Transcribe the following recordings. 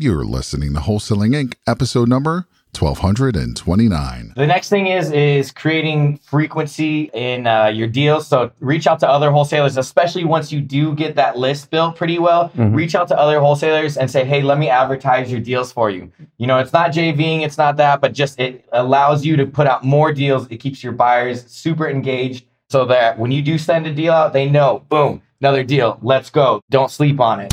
You're listening to Wholesaling Inc., episode number 1229. The next thing is is creating frequency in uh, your deals. So reach out to other wholesalers, especially once you do get that list built pretty well. Reach out to other wholesalers and say, "Hey, let me advertise your deals for you." You know, it's not JVing, it's not that, but just it allows you to put out more deals. It keeps your buyers super engaged, so that when you do send a deal out, they know, boom, another deal. Let's go. Don't sleep on it.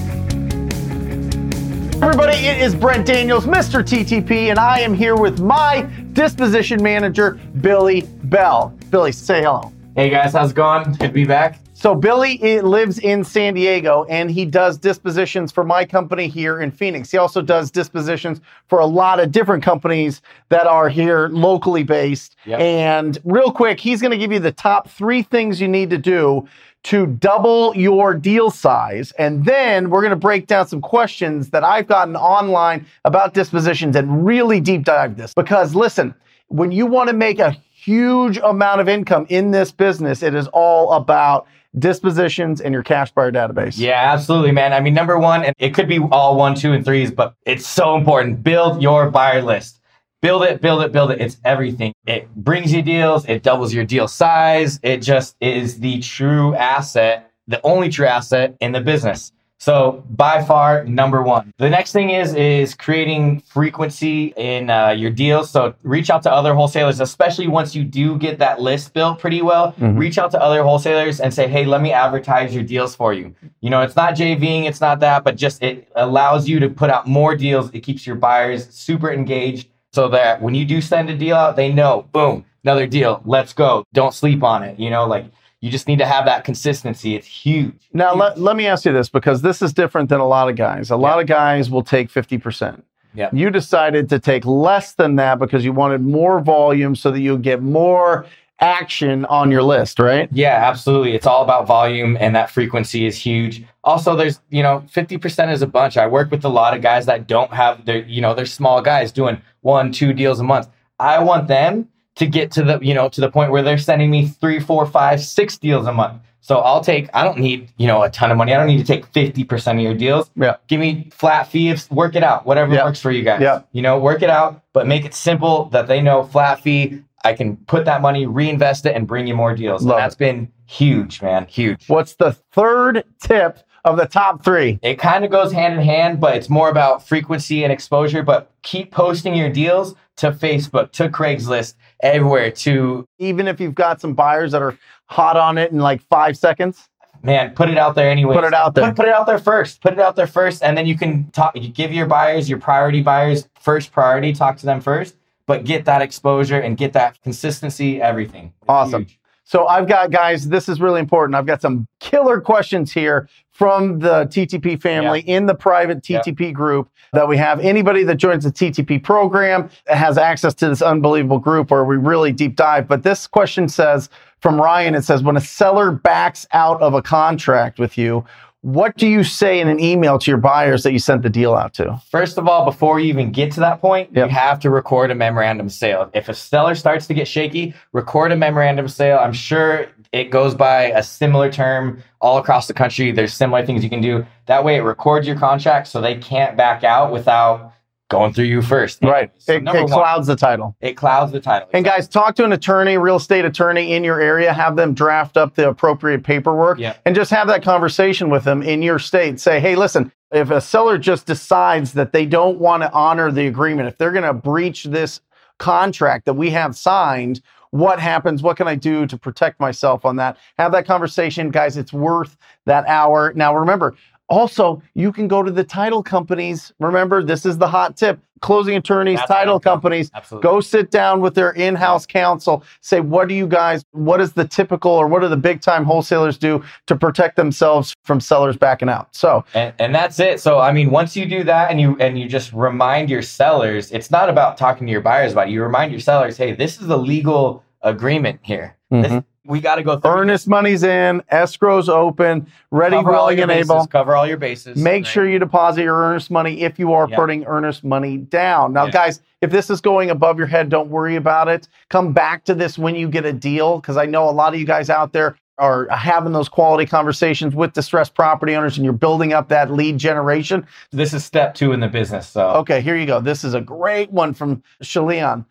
Everybody, it is Brent Daniels, Mr. TTP, and I am here with my disposition manager, Billy Bell. Billy, say hello. Hey guys, how's it going? Good to be back. So, Billy lives in San Diego and he does dispositions for my company here in Phoenix. He also does dispositions for a lot of different companies that are here locally based. Yep. And real quick, he's going to give you the top three things you need to do to double your deal size. And then we're going to break down some questions that I've gotten online about dispositions and really deep dive this. Because listen, when you want to make a huge amount of income in this business, it is all about dispositions and your cash buyer database. Yeah, absolutely, man. I mean, number one, and it could be all one, two, and threes, but it's so important. Build your buyer list. Build it, build it, build it. It's everything. It brings you deals. It doubles your deal size. It just is the true asset, the only true asset in the business. So by far, number one. The next thing is is creating frequency in uh, your deals. So reach out to other wholesalers, especially once you do get that list built pretty well. Reach out to other wholesalers and say, "Hey, let me advertise your deals for you." You know, it's not JVing, it's not that, but just it allows you to put out more deals. It keeps your buyers super engaged, so that when you do send a deal out, they know, boom, another deal. Let's go. Don't sleep on it. You know, like you just need to have that consistency. It's huge. Now, let, let me ask you this because this is different than a lot of guys. A lot of guys will take 50%. Yeah. You decided to take less than that because you wanted more volume so that you get more action on your list, right? Yeah, absolutely. It's all about volume and that frequency is huge. Also, there's, you know, 50% is a bunch. I work with a lot of guys that don't have their, you know, they're small guys doing one, two deals a month. I want them to get to the, you know, to the point where they're sending me three, four, five, six deals a month. So I'll take, I don't need, you know, a ton of money. I don't need to take 50% of your deals. Yeah. Give me flat fee, if, work it out, whatever Yeah. works for you guys. Yeah. You know, work it out, but make it simple that they know flat fee. I can put that money, reinvest it, and bring you more deals. Love and that's been huge, man. Huge. What's the third tip of the top three? It kind of goes hand in hand, but it's more about frequency and exposure. But keep posting your deals to Facebook, to Craigslist, everywhere. To Even if you've got some buyers that are hot on it in like five seconds. man, put it out there anyway. Put it out there. Put, put it out there first. Put it out there first, and then you can talk. You give your buyers, your priority buyers, first priority. Talk to them first, but get that exposure and get that consistency. Everything. It's Awesome. huge. So I've got guys, this is really important. I've got some killer questions here from the TTP family in the private Yeah. TTP group that we have. Anybody that joins the TTP program has access to this unbelievable group where we really deep dive. But this question says from Ryan, it says, when a seller backs out of a contract with you, what do you say in an email to your buyers that you sent the deal out to? First of all, before you even get to that point, Yep. you have to record a memorandum sale. If a seller starts to get shaky, record a memorandum sale. I'm sure it goes by a similar term all across the country. There's similar things you can do. That way, it records your contract so they can't back out without going through you first. Right. So It, it one, clouds the title. it clouds the title. And guys, talk to an attorney, real estate attorney in your area. Have them draft up the appropriate paperwork Yeah. and just have that conversation with them in your state. Say, hey, listen, if a seller just decides that they don't want to honor the agreement, if they're going to breach this contract that we have signed, what happens? What can I do to protect myself on that? Have that conversation, guys. It's worth that hour. Now, remember, also, you can go to the title companies. Remember, this is the hot tip. closing attorneys, That's title companies. Absolutely. Go sit down with their in-house counsel. Say, what do you guys? What is the typical, or what do the big-time wholesalers do to protect themselves from sellers backing out? So, and, and that's it. So I mean, once you do that and you and you just remind your sellers, it's not about talking to your buyers about it. You remind your sellers, hey, this is a legal agreement here. This- mm-hmm. We got to go through earnest money's in, escrow's open, ready, cover willing, and bases, able. cover all your bases. Make sure you deposit your earnest money if you are Yeah. putting earnest money down. Now, Yeah. guys, if this is going above your head, don't worry about it. Come back to this when you get a deal, because I know a lot of you guys out there are having those quality conversations with distressed property owners and you're building up that lead generation. this is step two in the business. So Okay, here you go. This is a great one from Shaleon.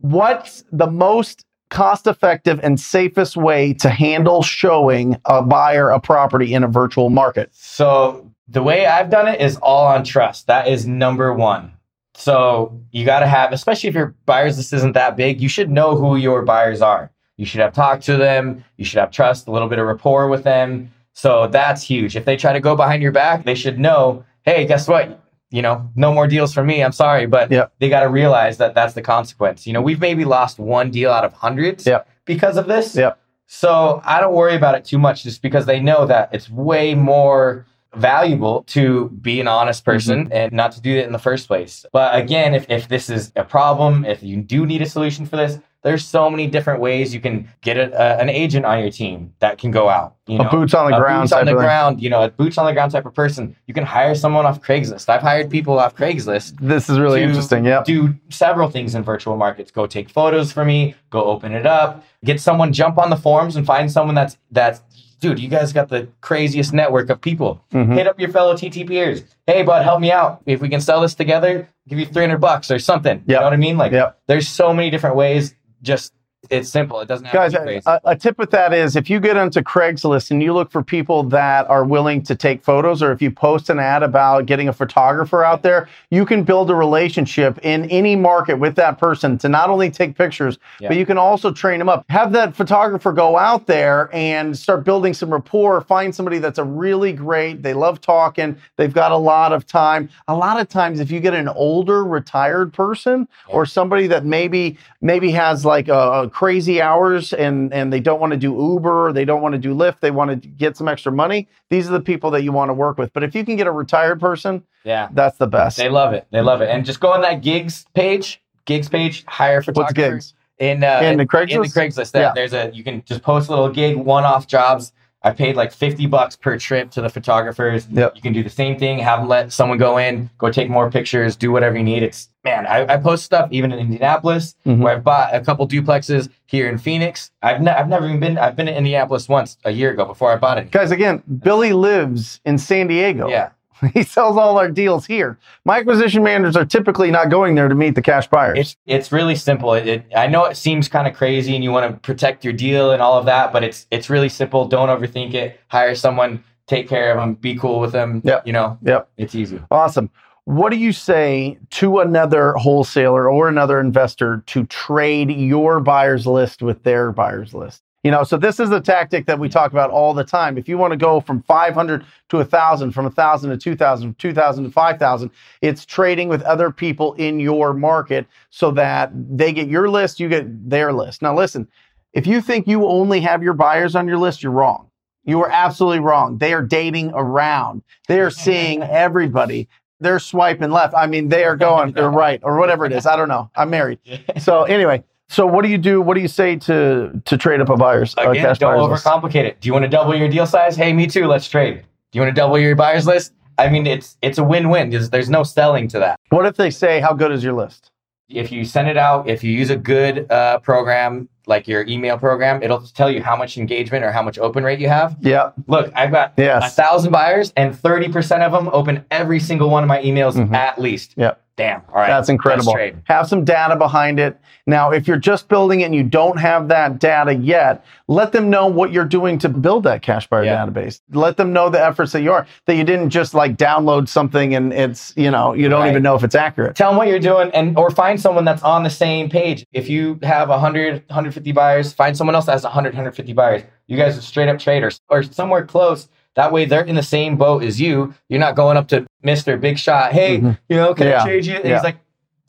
What's the most cost effective and safest way to handle showing a buyer a property in a virtual market? So the way I've done it is all on trust. That is number one. So you got to have, especially if your buyers list isn't that big, you should know who your buyers are. You should have talked to them. You should have trust, a little bit of rapport with them. So that's huge. If they try to go behind your back, they should know, hey, guess what? You know, no more deals for me. I'm sorry, but Yep. they got to realize that that's the consequence. You know, we've maybe lost one deal out of hundreds Yep. because of this. Yep. So I don't worry about it too much just because they know that it's way more valuable to be an honest mm-hmm. person and not to do it in the first place. But again, if, if this is a problem, if you do need a solution for this, there's so many different ways you can get a, a, an agent on your team that can go out. You A know, boots on the a ground boots on type the ground, you know, a boots on the ground type of person. You can hire someone off Craigslist. I've hired people off Craigslist This is really interesting. Yep. do several things in virtual markets. Go take photos for me. Go open it up. Get someone jump on the forums and find someone that's that's dude. You guys got the craziest network of people. Mhm. Hit up your fellow TT peers. Hey, bud, help me out. If we can sell this together, give you three hundred bucks or something. You know what I mean? Like, Yep. there's so many different ways. Just it's simple. It doesn't have Guys, to be crazy. a, a tip with that is if you get onto Craigslist and you look for people that are willing to take photos, or if you post an ad about getting a photographer out there, you can build a relationship in any market with that person to not only take pictures, Yeah. but you can also train them up. Have that photographer go out there and start building some rapport. Find somebody that's a really great, they love talking, they've got a lot of time. A lot of times, if you get an older retired person or somebody that maybe maybe has like uh, crazy hours and and they don't want to do Uber, they don't want to do Lyft, they want to get some extra money. These are the people that you want to work with. But if you can get a retired person, yeah. that's the best. They love it. They love it. And just go on that gigs page, gigs page, hire photographers. What's gigs? In, uh, In the In the Craigslist? Craigslist. There- Yeah. There's a you can just post a little gig, one-off jobs. I paid like 50 bucks per trip to the photographers. Yep. You can do the same thing, have them let someone go in, go take more pictures, do whatever you need. It's man, I, I post stuff even in Indianapolis Mhm. where I've bought a couple duplexes here in Phoenix. I've, ne- I've never even been, I've been in Indianapolis once a year ago before I bought it. Guys, again, Billy lives in San Diego. Yeah. He sells all our deals here. My acquisition managers are typically not going there to meet the cash buyers. It's it's really simple. It, it I know it seems kind of crazy, and you want to protect your deal and all of that, but it's it's really simple. Don't overthink it. Hire someone, take care of them, be cool with them. Yep. You know, yep. it's easy. Awesome. What do you say to another wholesaler or another investor to trade your buyer's list with their buyer's list? You know, so this is a tactic that we talk about all the time. If you want to go from 500 to 1,000, from 1,000 to 2,000, from 2,000 to 5,000, it's trading with other people in your market so that they get your list, you get their list. Now, listen, if you think you only have your buyers on your list, you're wrong. You are absolutely wrong. They are dating around. They are seeing everybody. They're swiping left. I mean, they are going or right or whatever it is. I don't know. I'm married. So anyway, so what do you do? What do you say to to trade up a buyer's uh, Again, cash don't buyer's list? overcomplicate it. Do you want to double your deal size? Hey, me too. Let's trade. Do you want to double your buyers list? I mean, it's it's a win-win. There's, there's no selling to that. What if they say, "How good is your list?" If you send it out, if you use a good uh, program like your email program, it'll tell you how much engagement or how much open rate you have. Yeah. Look, I've got Yes. a thousand buyers, and thirty percent of them open every single one of my emails Mhm. at least. Yep. Damn. All right. That's incredible. Have some data behind it. Now, if you're just building it and you don't have that data yet, let them know what you're doing to build that cash buyer Yeah. database. Let them know the efforts that you are, that you didn't just like download something and it's, you know, you don't Right. even know if it's accurate. Tell them what you're doing, and or find someone that's on the same page. If you have 100, 150 buyers, find someone else that has 100, 150 buyers. You guys are straight up traders or somewhere close. That way, they're in the same boat as you. You're not going up to Mister Big Shot. Hey, Mhm. you know, can Yeah. I trade you? And Yeah. he's like,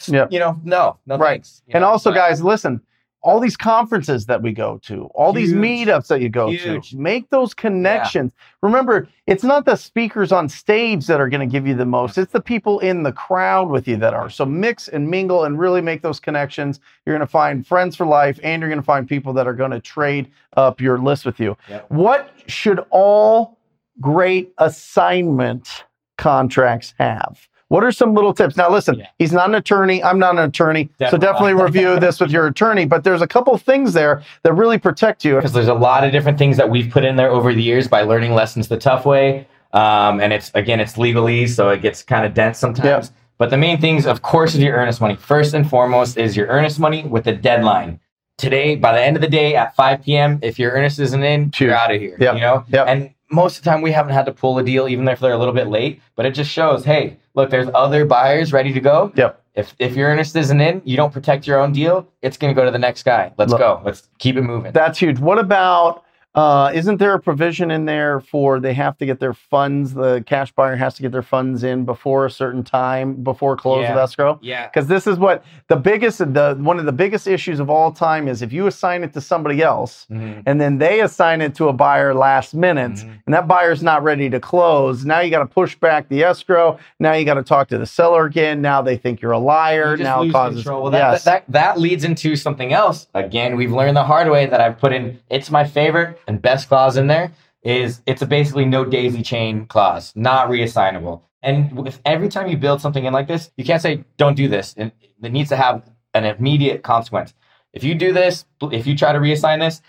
Yep. you know, no, no Right. thanks. You And know, also, but- guys, listen, all these conferences that we go to, all these meetups that you go Huge. to, make those connections. Remember, it's not the speakers on stage that are going to give you the most, it's the people in the crowd with you that are. So mix and mingle and really make those connections. You're going to find friends for life and you're going to find people that are going to trade up your list with you. Yep. What should all great assignment contracts have? What are some little tips? Now, listen, Yeah. he's not an attorney. I'm not an attorney. So Definitely definitely review this with your attorney. But there's a couple things there that really protect you. because there's a lot of different things that we've put in there over the years by learning lessons the tough way. Um, and it's again, it's legalese, so it gets kind of dense sometimes. Yep. But the main things, of course, is your earnest money. First and foremost is your earnest money with a deadline. Today, by the end of the day at 5 p.m., if your earnest isn't in, you're out of here. Yep. You know? Yep. And most of the time we haven't had to pull a deal, even if they're a little bit late. But it just shows, hey, look, there's other buyers ready to go. Yep. If if your interest isn't in, you don't protect your own deal, it's gonna go to the next guy. Let's Look. go. Let's keep it moving. That's huge. What about? Uh, isn't there a provision in there for they have to get their funds? The cash buyer has to get their funds in before a certain time before close of escrow. yeah. Because this is what the biggest, the one of the biggest issues of all time is if you assign it to somebody else Mhm. and then they assign it to a buyer last minute Mhm. and that buyer's not ready to close. Now you got to push back the escrow. Now you got to talk to the seller again. Now they think you're a liar. You now it causes control. Well, that, yes. that, that, that leads into something else. Again, we've learned the hard way that I've put in. It's my favorite and best clause in there is it's a basically no daisy chain clause, not reassignable. And with every time you build something in like this, you can't say don't do this. And it needs to have an immediate consequence. If you do this, if you try to reassign this,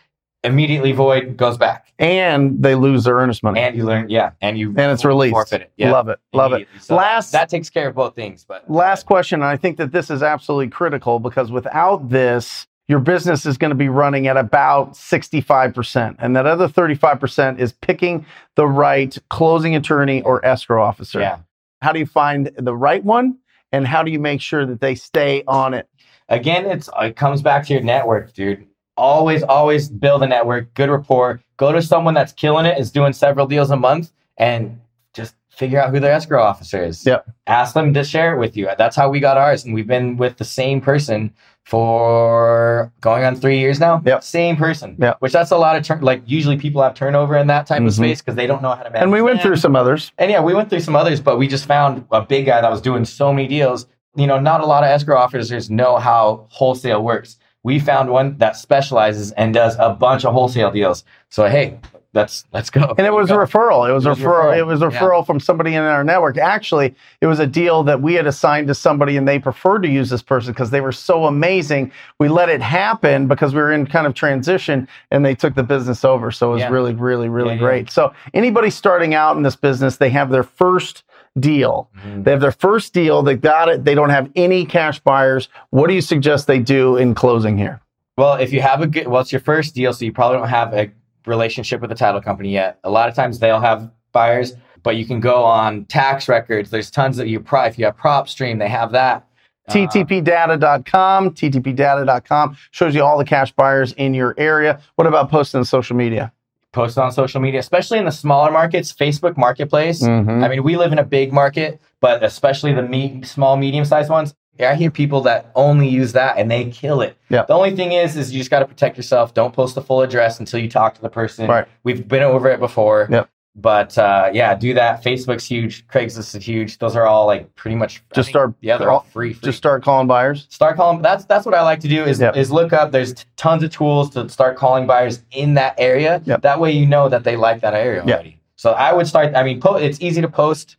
immediately void goes back, and they lose their earnest money. and you learn, yeah, and you And it's released. forfeit it. Yeah, Love it. Love it. So Last- that takes care of both things. But Last question, and I think that this is absolutely critical because without this, your business is going to be running at about 65%. And that other 35% is picking the right closing attorney or escrow officer. yeah. How do you find the right one? And how do you make sure that they stay on it? again, it's it comes back to your network, dude. Always, always build a network, good rapport. Go to someone that's killing it, is doing several deals a month, and just figure out who their escrow officer is. Yep. Ask them to share it with you. That's how we got ours, and we've been with the same person for going on three years now. Yep. Same person. Yep. Which that's a lot of turn. Like usually people have turnover in that type Mhm. of space because they don't know how to manage. And we went them. through some others. And yeah, we went through some others, but we just found a big guy that was doing so many deals. You know, not a lot of escrow officers know how wholesale works. We found one that specializes and does a bunch of wholesale deals. So hey, let's let's go. And it was a referral. It was It was a referral. referral. It was a Yeah. referral from somebody in our network. Actually, it was a deal that we had assigned to somebody and they preferred to use this person because they were so amazing. We let it happen because we were in kind of transition and they took the business over. So it was Yeah. really, really, really Yeah, yeah. great. So anybody starting out in this business, they have their first deal. Mhm. They have their first deal. They got it. They don't have any cash buyers. What do you suggest they do in closing here? Well, if you have a good, well, it's your first deal, so you probably don't have a relationship with the title company yet. A lot of times they'll have buyers, but you can go on tax records. There's tons of you. Pro, if you have PropStream, they have that. Uh, ttpdata.com ttpdata.com shows you all the cash buyers in your area what about posting on social media post on social media, especially in the smaller markets. Facebook Marketplace. Mhm. I mean, we live in a big market, but especially the me- small, medium-sized ones. I hear people that only use that and they kill it. Yeah. The only thing is, is you just got to protect yourself. Don't post the full address until you talk to the person. Right. We've been over it before. Yep. But uh, yeah, do that. Facebook's huge. Craigslist is huge. Those are all like pretty much. Just start Yeah, they're all free. free. just start calling buyers start calling. That's that's what I like to do. Is Yep. is look up. There's tons of tools to start calling buyers in that area. Yep. That way you know that they like that area Yep. So I would start. I mean, po- it's easy to post,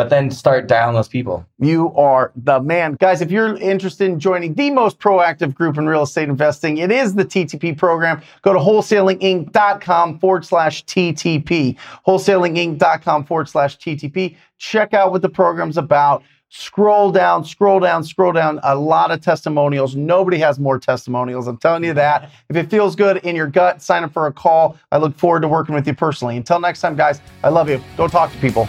but then start dialing those people. you are the man guys if you're interested in joining the most proactive group in real estate investing it is the ttp program go to wholesalinginc.com forward slash ttp wholesalinginc.com forward slash ttp check out what the program's about scroll down, scroll down, scroll down. A lot of testimonials. Nobody has more testimonials. I'm telling you that. If it feels good in your gut, sign up for a call. I look forward to working with you personally. Until next time, guys, I love you. Go talk to people.